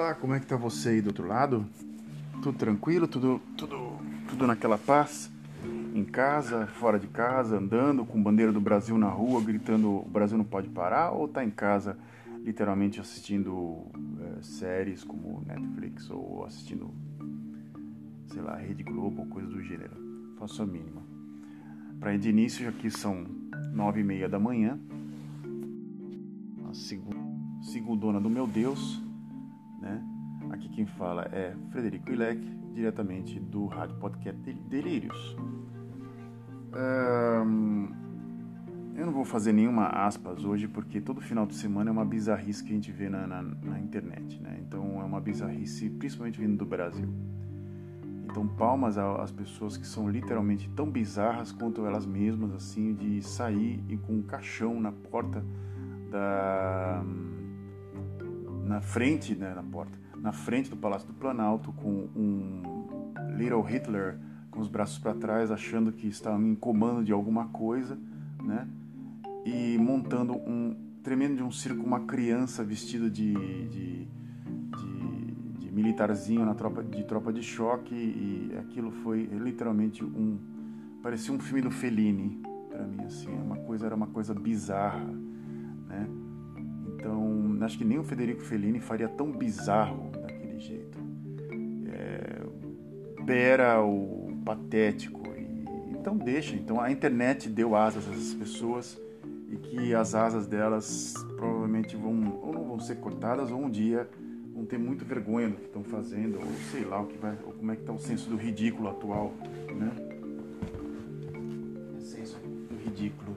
Olá, como é que tá você aí do outro lado? Tudo tranquilo? Tudo, tudo, tudo naquela paz? Em casa, fora de casa, andando com bandeira do Brasil na rua, gritando o Brasil não pode parar? Ou tá em casa, literalmente assistindo é, séries como Netflix ou assistindo, sei lá, Rede Globo ou coisa do gênero? Faço a mínima. Para de início, aqui são nove e meia da manhã, a segundona do meu Deus, né? Aqui quem fala é Frederico Ilek, diretamente do Rádio Podcast Delírios. Um, eu não vou fazer nenhuma aspas hoje, porque todo final de semana é uma bizarrice que a gente vê na, na, na internet, né? Então é uma bizarrice, principalmente vindo do Brasil. Então palmas às pessoas que são literalmente tão bizarras quanto elas mesmas, assim, de sair e com um caixão na porta da na frente, né, na porta, na frente do Palácio do Planalto, com um Little Hitler com os braços para trás, achando que estavam em comando de alguma coisa, né? E montando um tremendo de um circo uma criança vestida de, de, de, de militarzinho na tropa de tropa de choque e aquilo foi literalmente um parecia um filme do Fellini para mim assim, uma coisa era uma coisa bizarra, acho que nem o Federico Fellini faria tão bizarro daquele jeito. É, beira o patético. E, então deixa. Então a internet deu asas a essas pessoas e que as asas delas provavelmente vão ou não vão ser cortadas ou um dia vão ter muito vergonha do que estão fazendo ou sei lá o que vai, ou como é que está o senso do ridículo atual, né? O senso do ridículo.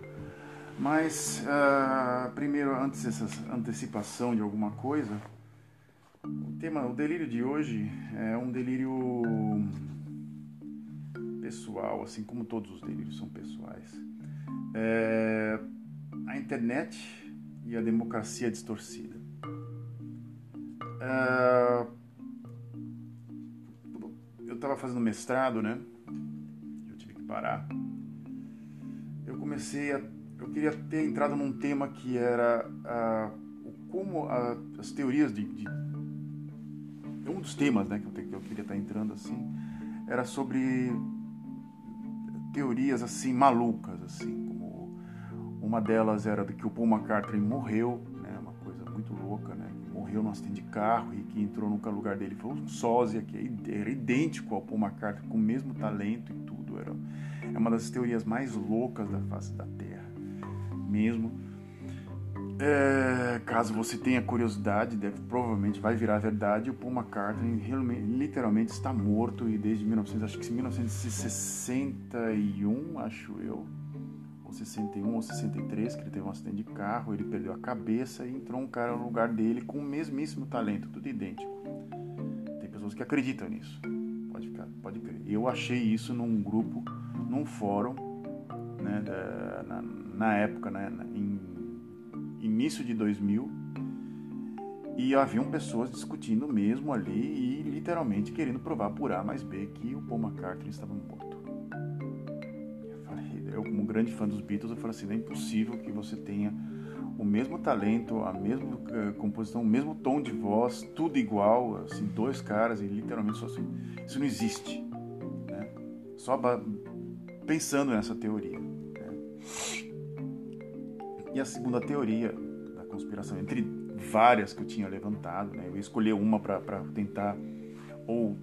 Mas, uh, primeiro, antes dessa antecipação de alguma coisa, o tema, o delírio de hoje é um delírio pessoal, assim como todos os delírios são pessoais. É a internet e a democracia distorcida. É, eu estava fazendo mestrado, né? Eu tive que parar. Eu comecei a eu queria ter entrado num tema que era como as teorias de, de, um dos temas né, que, eu, que eu queria estar entrando assim era sobre teorias assim malucas assim como uma delas era que o Paul McCartney morreu né uma coisa muito louca né morreu num acidente de carro e que entrou no lugar dele. Foi um sósia que era idêntico ao Paul McCartney com o mesmo talento e tudo. Era é uma das teorias mais loucas da face da Terra mesmo. É, caso você tenha curiosidade, deve, provavelmente vai virar verdade. O Paul McCartney literalmente está morto e desde 1900, acho que 1961, acho eu, ou 61 ou 63, que ele teve um acidente de carro, ele perdeu a cabeça e entrou um cara no lugar dele com o mesmíssimo talento, tudo idêntico. Tem pessoas que acreditam nisso. Pode ficar, pode crer. Eu achei isso num grupo, num fórum, né, da, na, na época, né, em início de 2000, e haviam pessoas discutindo mesmo ali e literalmente querendo provar por A mais B que o Paul McCartney estava morto. Eu, falei, eu como grande fã dos Beatles, eu falei assim, é impossível que você tenha o mesmo talento, a mesma uh, composição, o mesmo tom de voz, tudo igual, assim, dois caras e literalmente só assim, isso não existe, né? Só pensando nessa teoria. E a segunda teoria da conspiração, entre várias que eu tinha levantado, né? eu escolhi uma para tentar ou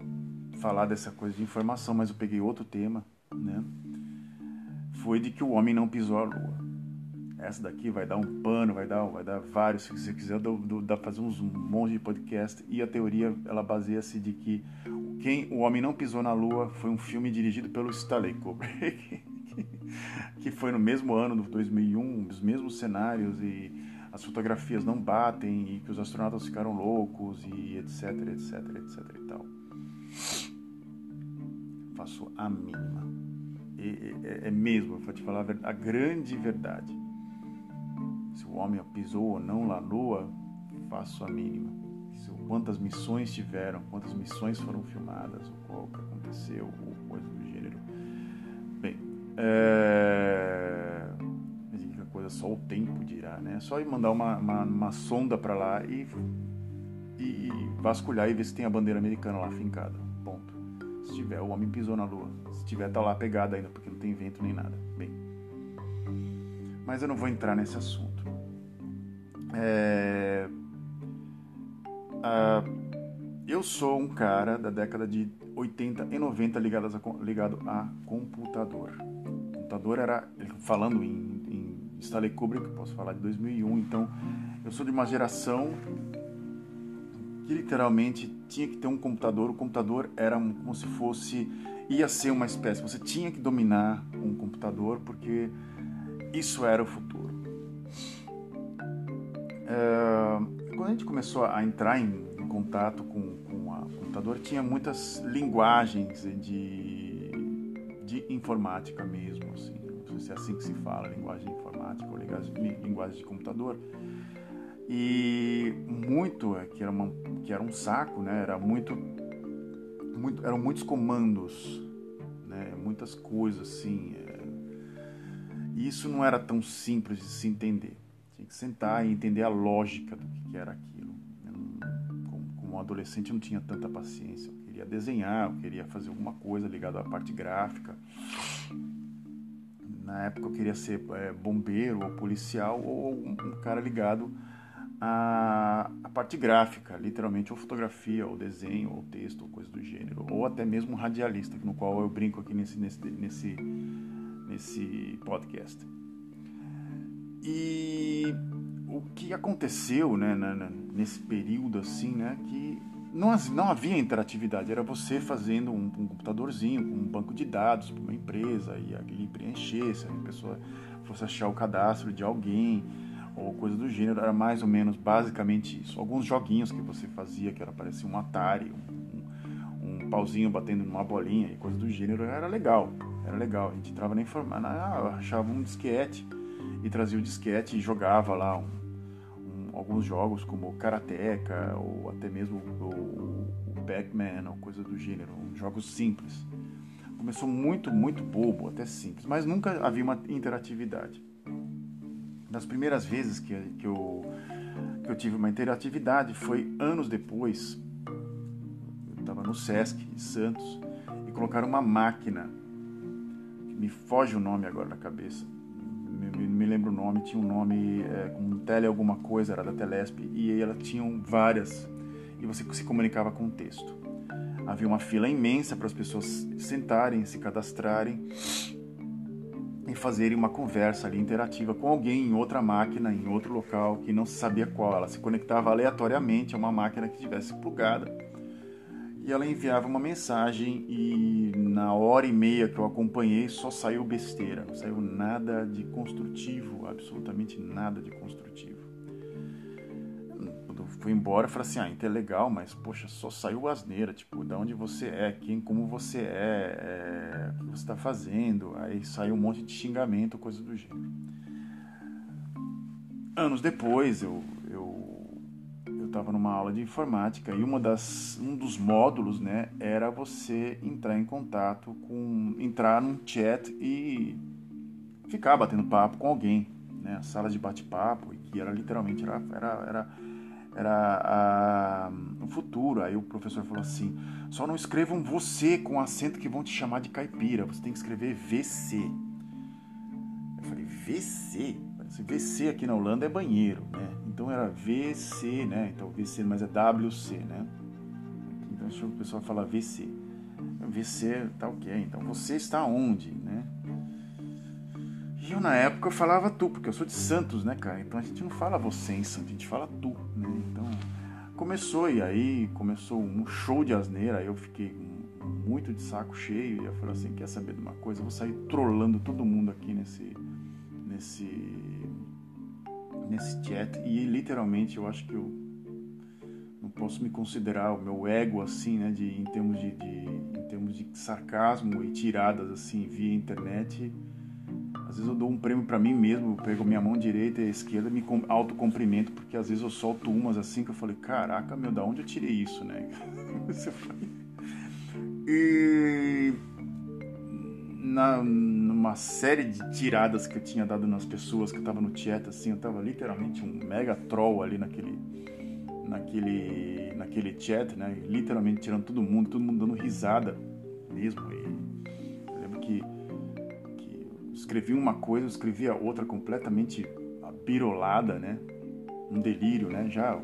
falar dessa coisa de informação, mas eu peguei outro tema, né? foi de que o homem não pisou a lua. Essa daqui vai dar um pano, vai dar, vai dar vários, se você quiser, dá para fazer uns um monte de podcast. E a teoria, ela baseia-se de que quem o homem não pisou na lua foi um filme dirigido pelo Stanley Kubrick. que foi no mesmo ano, 2001, os mesmos cenários e as fotografias não batem e que os astronautas ficaram loucos e etc, etc, etc e tal. Faço a mínima. E, é, é mesmo, vou te falar a, a grande verdade. Se o homem pisou ou não lá na Lua, faço a mínima. Quantas missões tiveram, quantas missões foram filmadas, o que aconteceu, ou é... A coisa só o tempo dirá, né? Só ir mandar uma, uma, uma sonda para lá e, e vasculhar e ver se tem a bandeira americana lá fincada. Ponto. Se tiver, o homem pisou na lua. Se tiver, tá lá pegada ainda, porque não tem vento nem nada. Bem. Mas eu não vou entrar nesse assunto. É... Ah, eu sou um cara da década de 80 e 90 ligado a, ligado a computador. Computador era, falando em, em Stanley Kubrick, posso falar de 2001, então eu sou de uma geração que literalmente tinha que ter um computador. O computador era como se fosse, ia ser uma espécie, você tinha que dominar um computador porque isso era o futuro. É, quando a gente começou a entrar em, em contato com, com o computador, tinha muitas linguagens de, de informática mesmo, assim, não sei se é assim que se fala, linguagem informática ou linguagem, de computador e muito é, que era, uma, que era um saco, né? Era muito, muito eram muitos comandos, né? Muitas coisas assim. É... E isso não era tão simples de se entender. Tinha que sentar e entender a lógica do que era aquilo. Como, como um adolescente eu não tinha tanta paciência. Queria desenhar, eu queria fazer alguma coisa ligada à parte gráfica. Na época eu queria ser é, bombeiro ou policial ou um, um cara ligado a, a, parte gráfica, literalmente, ou fotografia, ou desenho, ou texto, ou coisa do gênero, ou até mesmo radialista, no qual eu brinco aqui nesse, nesse, nesse, nesse podcast. E o que aconteceu né, nesse período assim, né, que não, não havia interatividade, era você fazendo um, um computadorzinho, um banco de dados para uma empresa, e ali preencher, se a pessoa fosse achar o cadastro de alguém, ou coisa do gênero, era mais ou menos basicamente isso. Alguns joguinhos que você fazia, que era parecia um Atari, um, um, pauzinho batendo numa bolinha e coisa do gênero, era legal, era legal. A gente entrava na informação, ah, achava um disquete e trazia o disquete e jogava lá um, alguns jogos como Karateka ou até mesmo o, Pac-Man ou coisa do gênero, jogos simples. Começou muito, muito bobo, até simples, mas nunca havia uma interatividade das primeiras vezes que, que, eu, que eu tive uma interatividade foi anos depois. Eu estava no Sesc, em Santos, e colocaram uma máquina, me foge o nome agora da cabeça, me, me, lembro o nome, tinha um nome é, com tele alguma coisa, era da Telesp, e ela tinham várias, e você se comunicava com o texto. Havia uma fila imensa para as pessoas sentarem, se cadastrarem, em fazerem uma conversa ali interativa com alguém em outra máquina, em outro local que não se sabia qual. Ela se conectava aleatoriamente a uma máquina que estivesse plugada e ela enviava uma mensagem e na hora e meia que eu acompanhei só saiu besteira, não saiu nada de construtivo, absolutamente nada de construtivo. Fui embora e falei assim, ah, então é legal, mas poxa, só saiu asneira, tipo, de onde você é, quem, como você é, é o que você está fazendo, aí saiu um monte de xingamento, coisa do gênero. Anos depois, eu eu eu estava numa aula de informática e uma das um dos módulos, né, era você entrar em contato com entrar num chat e ficar batendo papo com alguém, né, sala de bate-papo, que era literalmente era, era, era era o futuro. Aí o professor falou assim: só não escrevam você com acento que vão te chamar de caipira, você tem que escrever VC. Eu falei: VC? VC aqui na Holanda é banheiro, né? Então era VC, né? Então VC, mas é WC, né? Então o pessoal fala VC. VC tá ok, então você está onde, né? E eu na época falava tu, porque eu sou de Santos, né, cara? Então a gente não fala você em Santos, a gente fala tu, né? Então começou e aí começou um show de asneira, aí eu fiquei muito de saco cheio e eu falei assim, quer saber de uma coisa? Eu vou sair trollando todo mundo aqui nesse nesse nesse chat. E literalmente eu acho que eu não posso me considerar o meu ego assim, né, de em termos de, de em termos de sarcasmo e tiradas assim via internet. Às vezes eu dou um prêmio para mim mesmo, eu pego minha mão direita e esquerda e me autocumprimento, porque às vezes eu solto umas assim que eu falei, caraca, meu, da onde eu tirei isso, né? e na, numa série de tiradas que eu tinha dado nas pessoas que estavam no chat, assim, eu tava literalmente um mega troll ali naquele, naquele, naquele chat, né? Literalmente tirando todo mundo, todo mundo dando risada mesmo. E eu lembro que, que eu escrevi uma coisa, eu escrevia outra completamente birolada, né? Um delírio, né? Já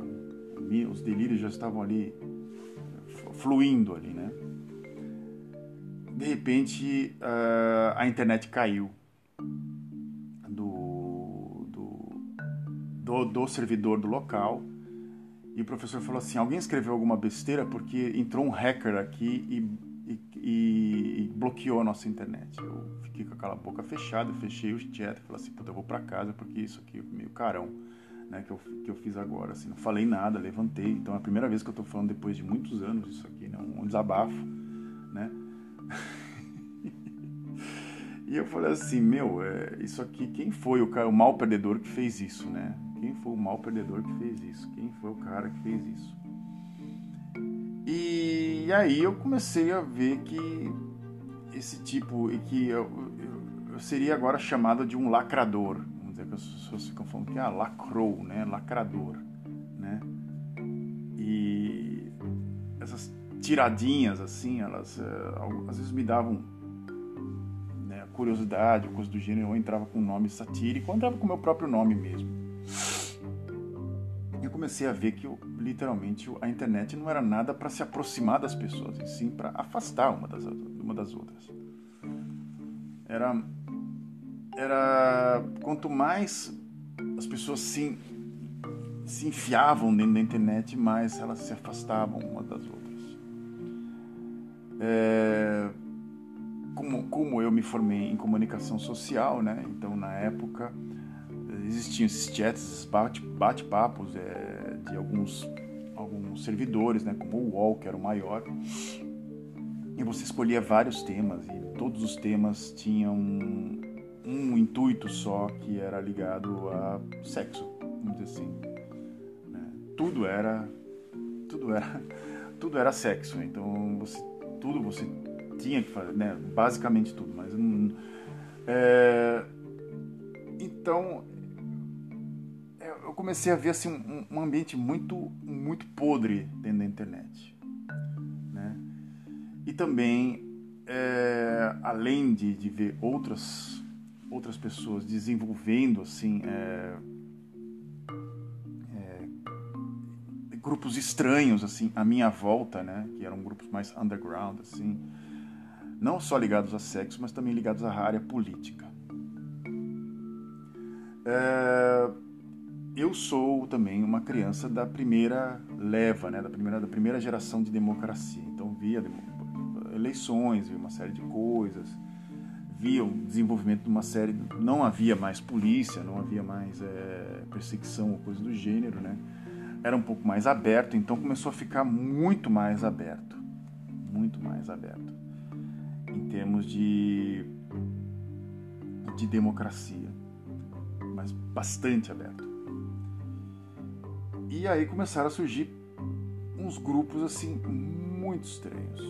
os delírios já estavam ali fluindo ali, né? De repente uh, a internet caiu do, do, do, do servidor do local e o professor falou assim: alguém escreveu alguma besteira porque entrou um hacker aqui e, e, e, bloqueou a nossa internet. Eu fiquei com aquela boca fechada, fechei o chat falei assim: puta, eu vou para casa porque isso aqui é meio carão. Né, que, eu, que eu fiz agora, assim, não falei nada, levantei, então é a primeira vez que eu estou falando depois de muitos anos isso aqui, né, um desabafo, né, e eu falei assim, meu, é, isso aqui, quem foi o, cara, o mal perdedor que fez isso, né, quem foi o mal perdedor que fez isso? Quem foi o cara que fez isso? E aí eu comecei a ver que esse tipo, e que eu, eu, eu, seria agora chamado de um lacrador. Vamos dizer que as pessoas ficam falando que ah, lacrou, né? Lacrador, né? E essas tiradinhas assim, elas uh, às vezes me davam curiosidade, coisa do gênero. Eu entrava com nome satírico, ou entrava com o meu próprio nome mesmo eu comecei a ver que literalmente a internet não era nada para se aproximar das pessoas, e sim para afastar uma das, uma das outras. Era, era quanto mais as pessoas se, se enfiavam dentro da internet, mais elas se afastavam uma das outras. É, como, como eu me formei em comunicação social, né? Então na época existiam esses chats, esses bate-papos é, de alguns, alguns servidores, né, como o UOL, que era o maior, e você escolhia vários temas, e todos os temas tinham um, um intuito só, que era ligado a sexo, vamos dizer assim. Né? Tudo era, tudo era, tudo era sexo, então você, tudo você tinha que fazer, né? basicamente tudo, mas... É, então eu comecei a ver assim, um, um ambiente muito, muito podre dentro da internet. Né? E também, é, além de, de ver outras, outras pessoas desenvolvendo assim, é, é, grupos estranhos assim à minha volta, né? que eram grupos mais underground, assim, não só ligados a sexo, mas também ligados à área política. É, eu sou também uma criança da primeira leva, né, da primeira da primeira geração de democracia. Então via eleições, via uma série de coisas, via o desenvolvimento de uma série. Não havia mais polícia, não havia mais é, perseguição ou coisa do gênero, né? Era um pouco mais aberto, então começou a ficar muito mais aberto, muito mais aberto em termos de de democracia, mas bastante aberto. E aí começaram a surgir uns grupos assim muito estranhos,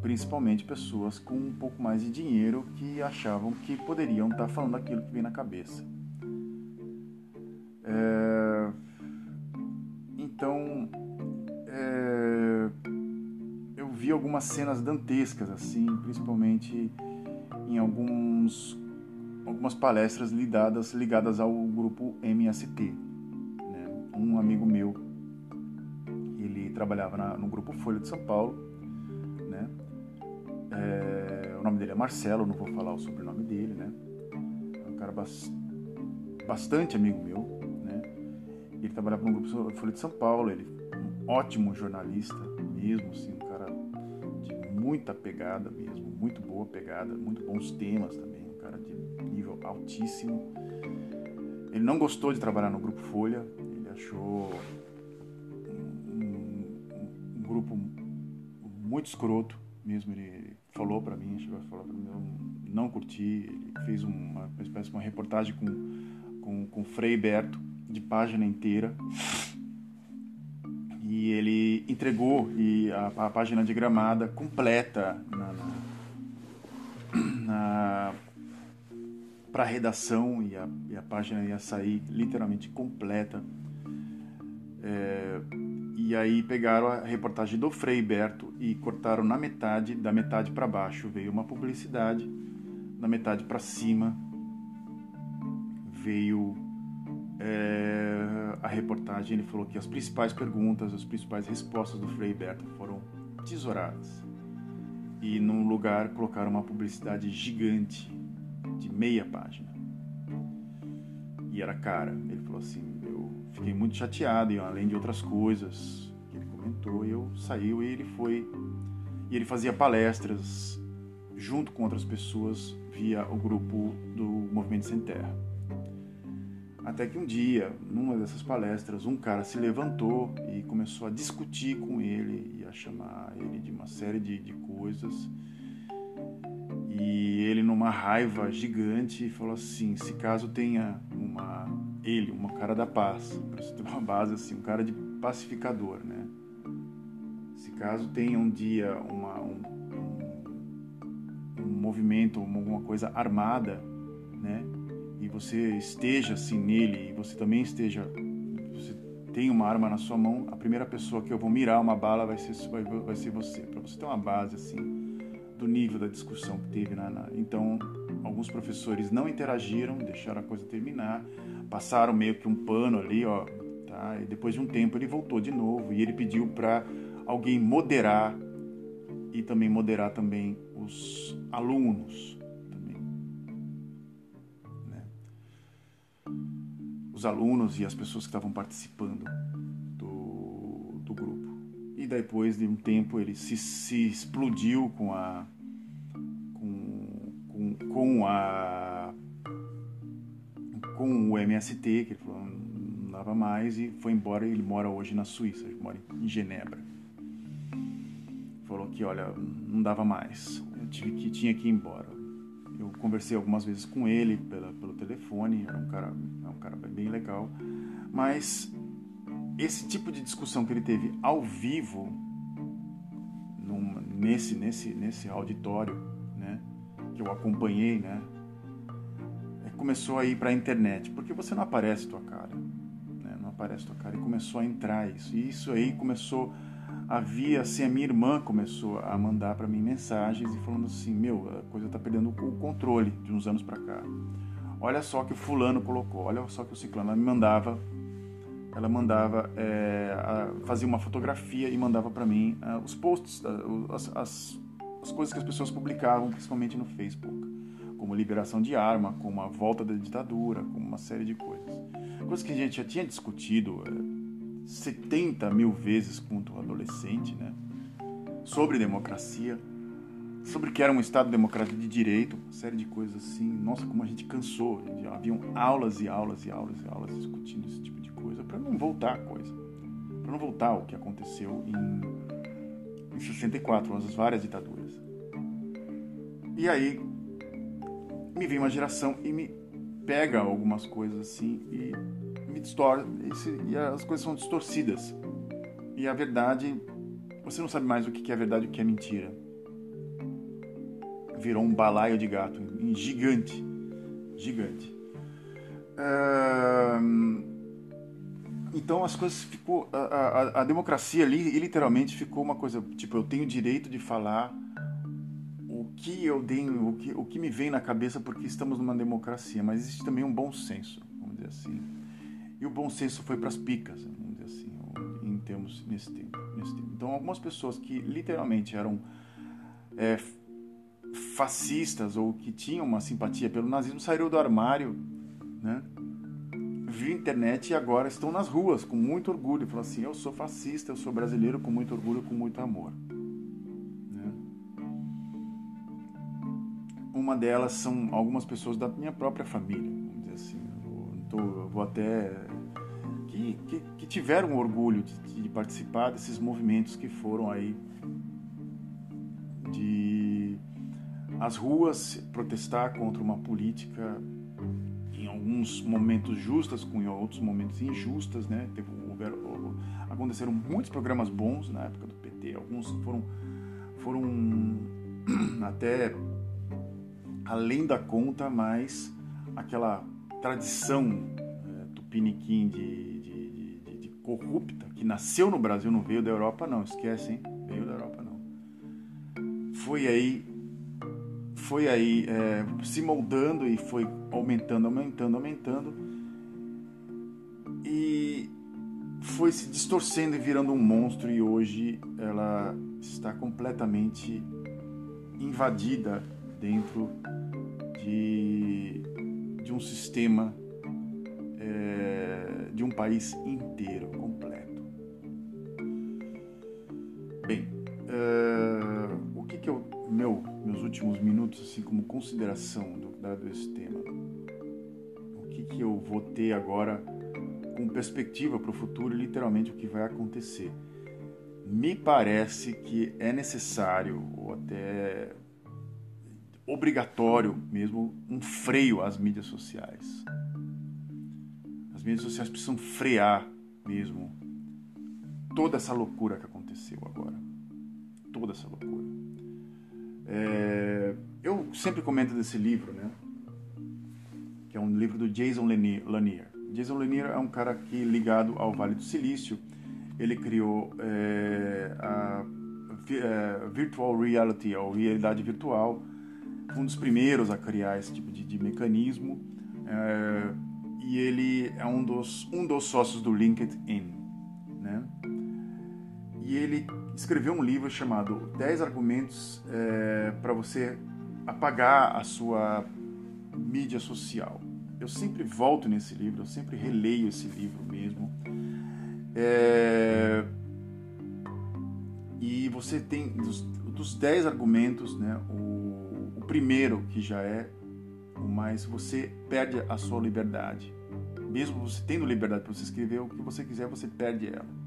principalmente pessoas com um pouco mais de dinheiro que achavam que poderiam estar falando aquilo que vem na cabeça. Algumas cenas dantescas assim, principalmente em alguns algumas palestras ligadas ligadas ao grupo MST um amigo meu, ele trabalhava na, no grupo Folha de São Paulo, né? É, o nome dele é Marcelo, não vou falar o sobrenome dele, né? É um cara bas, bastante amigo meu, né? Ele trabalhava no grupo Folha de São Paulo, ele um ótimo jornalista mesmo, assim, muita pegada mesmo, muito boa pegada, muito bons temas também, um cara de nível altíssimo. Ele não gostou de trabalhar no grupo Folha, achou um, um, um grupo muito escroto mesmo. Ele falou para mim, chegou a falar para mim, eu não curti. Ele fez uma, uma espécie de uma reportagem com, com, com Frei Berto, de página inteira. E ele entregou e a, a página diagramada completa na, na, para a redação e a, e a página ia sair literalmente completa. É, E aí pegaram a reportagem do Frei Berto e cortaram na metade, da metade para baixo veio uma publicidade, da metade para cima veio é, a reportagem. Ele falou que as principais perguntas, as principais respostas do Frei Berto foram tesouradas. E num lugar colocaram uma publicidade gigante de meia página. E era cara. Ele falou assim: fiquei muito chateado, e além de outras coisas que ele comentou, eu saiu e ele foi e ele fazia palestras junto com outras pessoas via o grupo do Movimento Sem Terra. Até que um dia, numa dessas palestras, um cara se levantou e começou a discutir com ele e a chamar ele de uma série de, de coisas. E ele, numa raiva gigante, falou assim: se caso tenha uma ele, um cara da paz, para você ter uma base assim, um cara de pacificador, né? Se caso tenha um dia uma, um, um, um movimento, alguma coisa armada, né? E você esteja assim nele e você também esteja, você tem uma arma na sua mão, a primeira pessoa que eu vou mirar uma bala vai ser vai, vai ser você, para você ter uma base assim do nível da discussão que teve na, na então alguns professores não interagiram, deixaram a coisa terminar passaram meio que um pano ali, ó, tá? E depois de um tempo ele voltou de novo e ele pediu para alguém moderar e também moderar também os alunos Os alunos e as pessoas que estavam participando do, do grupo. E depois de um tempo ele se, se explodiu com a com, com, com a com o MST, que ele falou não dava mais e foi embora. Ele mora hoje na Suíça, ele mora em Genebra. Falou que, olha, não dava mais, eu tive que, tinha que ir embora. Eu conversei algumas vezes com ele pela, pelo telefone, era um cara, é cara bem legal, mas esse tipo de discussão que ele teve ao vivo, num, nesse, nesse, nesse auditório, né, que eu acompanhei, né, começou a ir para a internet, porque você não aparece tua cara, né? não aparece tua cara, e começou a entrar isso, e isso aí começou a vir, assim, a minha irmã começou a mandar para mim mensagens e falando assim, meu, a coisa tá perdendo o controle de uns anos para cá, olha só que o fulano colocou, olha só que o ciclano, ela me mandava, ela mandava, é, fazia uma fotografia e mandava para mim uh, os posts, uh, as, as, as coisas que as pessoas publicavam, principalmente no Facebook como liberação de arma, como a volta da ditadura, como uma série de coisas. Coisas que a gente já tinha discutido é, 70 mil vezes quanto adolescente, né? Sobre democracia, sobre que era um Estado democrático de direito, uma série de coisas assim. Nossa, como a gente cansou. Haviam aulas e aulas e aulas e aulas discutindo esse tipo de coisa, para não voltar a coisa. Para não voltar ao que aconteceu em, em 64, as várias ditaduras. E aí, me vem uma geração e me pega algumas coisas assim e me distorce e as coisas são distorcidas e a verdade você não sabe mais o que é verdade e o que é mentira virou um balaio de gato gigante gigante então as coisas ficou a, a, a democracia ali literalmente ficou uma coisa tipo eu tenho o direito de falar que eu tenho, o que, o que me vem na cabeça porque estamos numa democracia, mas existe também um bom senso, vamos dizer assim. E o bom senso foi para as picas, vamos dizer assim, em termos nesse tempo, nesse tempo. Então, algumas pessoas que literalmente eram é, fascistas ou que tinham uma simpatia pelo nazismo saíram do armário, né? Viu internet e agora estão nas ruas com muito orgulho. Falam assim: eu sou fascista, eu sou brasileiro com muito orgulho, com muito amor. Uma delas são algumas pessoas da minha própria família, vamos dizer assim. Eu, tô, eu vou até. Que, que, que tiveram orgulho de, de, participar desses movimentos que foram aí de as ruas protestar contra uma política em alguns momentos justas, com outros momentos injustas, né? Teve, houver, aconteceram muitos programas bons na época do PT, alguns foram foram até além da conta, mas aquela tradição é, tupiniquim de, de, de, de, corrupta, que nasceu no Brasil, não veio da Europa, não, esquece, hein? Veio da Europa, não. Foi aí, foi aí é, se moldando e foi aumentando, aumentando, aumentando. E foi se distorcendo e virando um monstro, e hoje ela está completamente invadida dentro de, de um sistema é, de um país inteiro, meu, meus últimos minutos, assim como consideração do, dado esse tema, o que, que eu vou ter agora com perspectiva para o futuro, literalmente o que vai acontecer. Me parece que é necessário, ou até obrigatório mesmo, um freio às mídias sociais. As mídias sociais precisam frear mesmo toda essa loucura que aconteceu agora. Toda essa loucura. É, eu sempre comento desse livro, né? Que é um livro do Jason Lanier. Jason Lanier é um cara que ligado ao Vale do Silício. Ele criou é, a, a é, Virtual Reality, ou realidade virtual. Um dos primeiros a criar esse tipo de, de mecanismo. É, e ele é um dos, um dos sócios do LinkedIn. Né? E ele escreveu um livro chamado 10 argumentos é, para você apagar a sua mídia social. Eu sempre volto nesse livro, eu sempre releio esse livro mesmo. É, e você tem dos, dos 10 argumentos, né, o, o primeiro que já é mas você perde a sua liberdade. Mesmo você tendo liberdade para você escrever o que você quiser, você perde ela.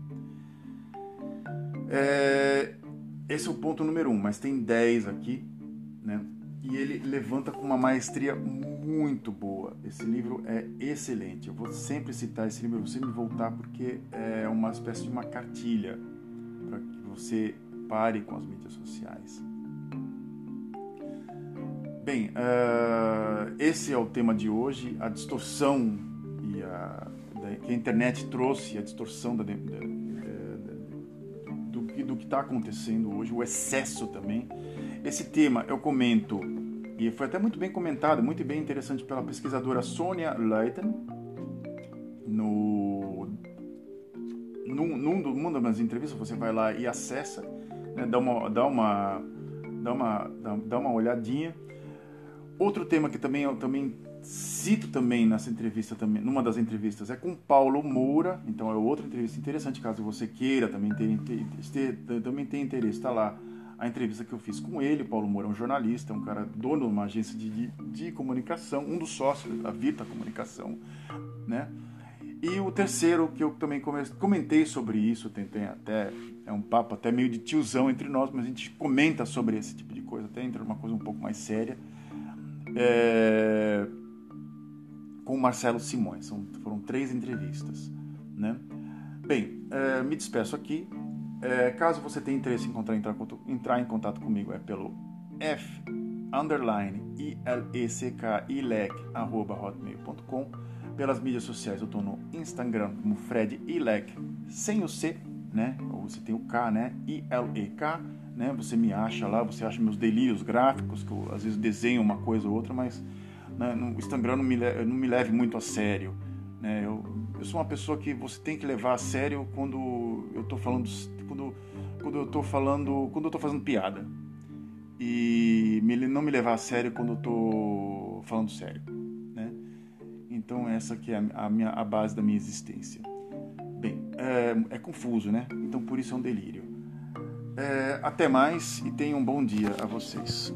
É, esse é o ponto número um, mas tem 10 aqui, né? E ele levanta com uma maestria muito boa. Esse livro é excelente. Eu vou sempre citar esse livro, eu vou sempre voltar porque é uma espécie de uma cartilha para que você pare com as mídias sociais. Bem, uh, esse é o tema de hoje, a distorção e a, da, que a internet trouxe, a distorção da, da, do, que está acontecendo hoje, o excesso também. Esse tema eu comento, e foi até muito bem comentado, muito bem interessante pela pesquisadora Sonia Leiten, no, num, num, numa das entrevistas, você vai lá e acessa, né, dá, uma, dá, uma, dá, uma, dá, dá uma olhadinha Outro tema que também eu também cito também nessa entrevista também, numa das entrevistas é com Paulo Moura, então é outra entrevista interessante caso você queira também ter, ter também tem interesse, está lá a entrevista que eu fiz com ele, Paulo Moura é um jornalista, um cara dono de uma agência de, de, de comunicação, um dos sócios da Vita Comunicação, né? E o terceiro, que eu também comentei sobre isso, tem, até, é um papo até meio de tiozão entre nós, mas a gente comenta sobre esse tipo de coisa, até entra numa coisa um pouco mais séria, é, com Marcelo Simões. São, foram três entrevistas. Né? Bem, é, me despeço aqui. É, caso você tenha interesse em encontrar, entrar, entrar em contato comigo, é pelo f underline ilek arroba hotmail.com pelas mídias sociais eu estou no Instagram como Fred Ilek sem o C né ou você tem o K né I L E K né? Você me acha lá, você acha meus delírios gráficos, que eu às vezes desenho uma coisa ou outra, mas né, no Instagram não me, não me leve muito a sério. Né? Eu, eu sou uma pessoa que você tem que levar a sério quando eu estou falando, quando, quando eu estou falando, quando eu tô fazendo piada. E me, não me levar a sério quando eu estou falando sério. Né? Então essa que é a, a, minha, a base da minha existência. Bem, é, é confuso, né? Então por isso é um delírio. É, até mais e tenham um bom dia a vocês.